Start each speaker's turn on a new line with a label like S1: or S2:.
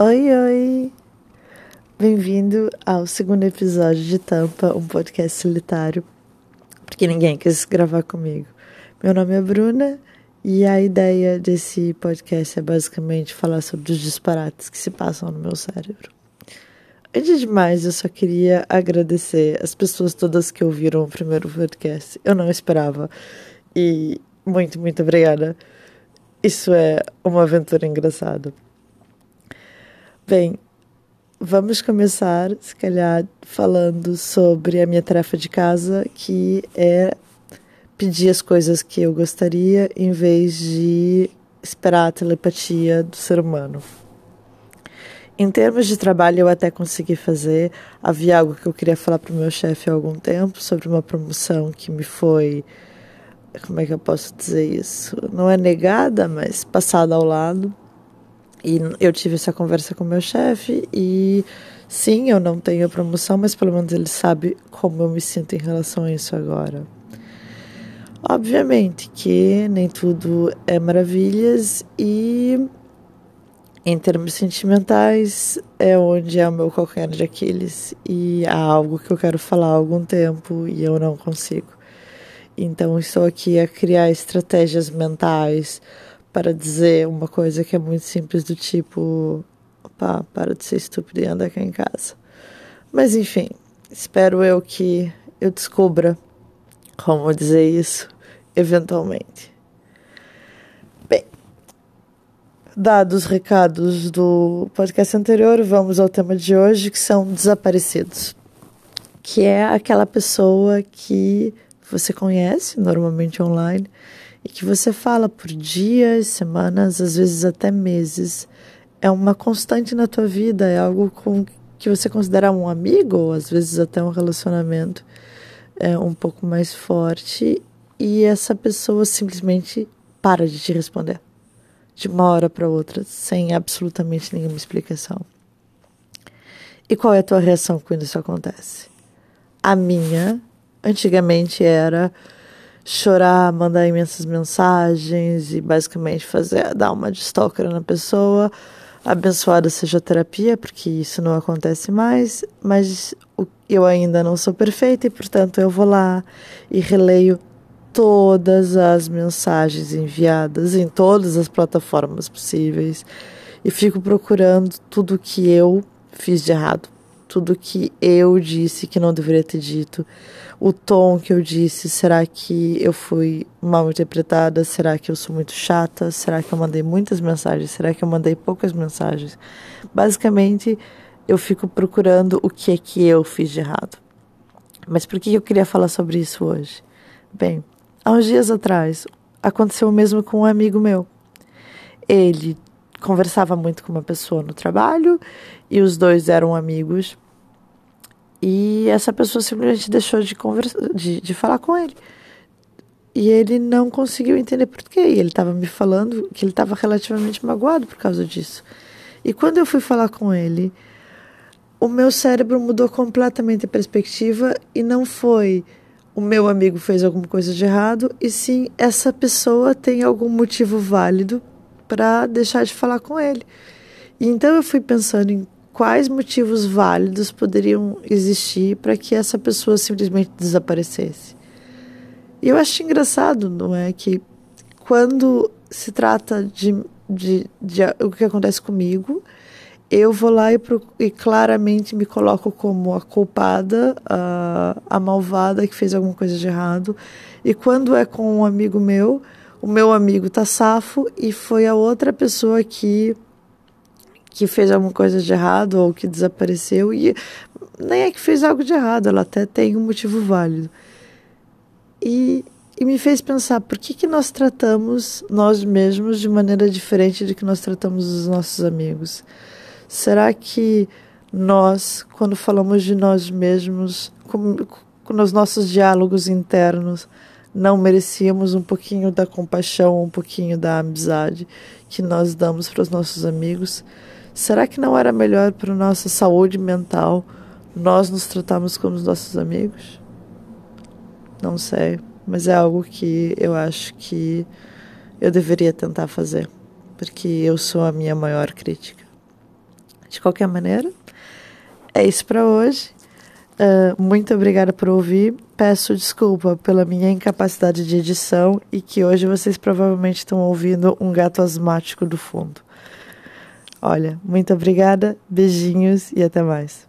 S1: Oi, oi! Bem-vindo ao segundo episódio de Tampa, um podcast solitário, porque ninguém quis gravar comigo. Meu nome é Bruna e a ideia desse podcast é basicamente falar sobre os disparates que se passam no meu cérebro. Antes de mais, eu só queria agradecer as pessoas todas que ouviram o primeiro podcast. Eu não esperava. E muito, muito obrigada. Isso é uma aventura engraçada. Bem, vamos começar, se calhar, falando sobre a minha tarefa de casa, que é pedir as coisas que eu gostaria em vez de esperar a telepatia do ser humano. Em termos de trabalho, eu até consegui fazer. Havia algo que eu queria falar para o meu chefe há algum tempo sobre uma promoção que me foi. Como é que eu posso dizer isso? Não é negada, mas passada ao lado. E eu tive essa conversa com meu chefe e sim, eu não tenho promoção, mas pelo menos ele sabe como eu me sinto em relação a isso agora. Obviamente que nem tudo é maravilhas e em termos sentimentais é onde é o meu calcanhar de Aquiles e há algo que eu quero falar há algum tempo e eu não consigo. Então estou aqui a criar estratégias mentais para dizer uma coisa que é muito simples do tipo, opa, para de ser estúpido e anda aqui em casa. Mas enfim, espero eu que eu descubra como dizer isso eventualmente. Bem, dados os recados do podcast anterior, vamos ao tema de hoje, que são desaparecidos. Que é aquela pessoa que você conhece, normalmente online, e que você fala por dias, semanas, às vezes até meses. É uma constante na tua vida, é algo com que você considera um amigo, ou às vezes até um relacionamento é, um pouco mais forte, e essa pessoa simplesmente para de te responder de uma hora para outra, sem absolutamente nenhuma explicação. E qual é a tua reação quando isso acontece? A minha, antigamente, era chorar, mandar imensas mensagens e basicamente fazer, dar uma stalker na pessoa. Abençoada seja a terapia, porque isso não acontece mais, mas eu ainda não sou perfeita e, portanto, eu vou lá e releio todas as mensagens enviadas em todas as plataformas possíveis e fico procurando tudo que eu fiz de errado, tudo que eu disse que não deveria ter dito, o tom que eu disse, será que eu fui mal interpretada? Será que eu sou muito chata? Será que eu mandei muitas mensagens? Será que eu mandei poucas mensagens? Basicamente, eu fico procurando o que é que eu fiz de errado. Mas por que eu queria falar sobre isso hoje? Bem, Há uns dias atrás, aconteceu o mesmo com um amigo meu. Ele conversava muito com uma pessoa no trabalho e os dois eram amigos. E essa pessoa simplesmente deixou de, conversa, de, de falar com ele. E ele não conseguiu entender por quê. E ele estava me falando que ele estava relativamente magoado por causa disso. E quando eu fui falar com ele, o meu cérebro mudou completamente a perspectiva e não foi o meu amigo fez alguma coisa de errado e sim essa pessoa tem algum motivo válido para deixar de falar com ele. E então eu fui pensando em quais motivos válidos poderiam existir para que essa pessoa simplesmente desaparecesse. E eu acho engraçado, não é, que quando se trata de, de, de, de o que acontece comigo, eu vou lá e, e, claramente me coloco como a culpada, a, a malvada que fez alguma coisa de errado. E quando é com um amigo meu, o meu amigo tá safo e foi a outra pessoa que que fez alguma coisa de errado ou que desapareceu e nem é que fez algo de errado, ela até tem um motivo válido. E, e me fez pensar por que, que nós tratamos nós mesmos de maneira diferente de que nós tratamos os nossos amigos. Será que nós, quando falamos de nós mesmos, com, com, nos nossos diálogos internos, não merecíamos um pouquinho da compaixão, um pouquinho da amizade que nós damos para os nossos amigos? Será que não era melhor para nossa saúde mental nós nos tratarmos como os nossos amigos? Não sei, mas é algo que eu acho que eu deveria tentar fazer, porque eu sou a minha maior crítica. De qualquer maneira, é isso para hoje. Uh, muito obrigada por ouvir. Peço desculpa pela minha incapacidade de edição e que hoje vocês provavelmente estão ouvindo um gato asmático do fundo. Olha, muito obrigada, beijinhos e até mais.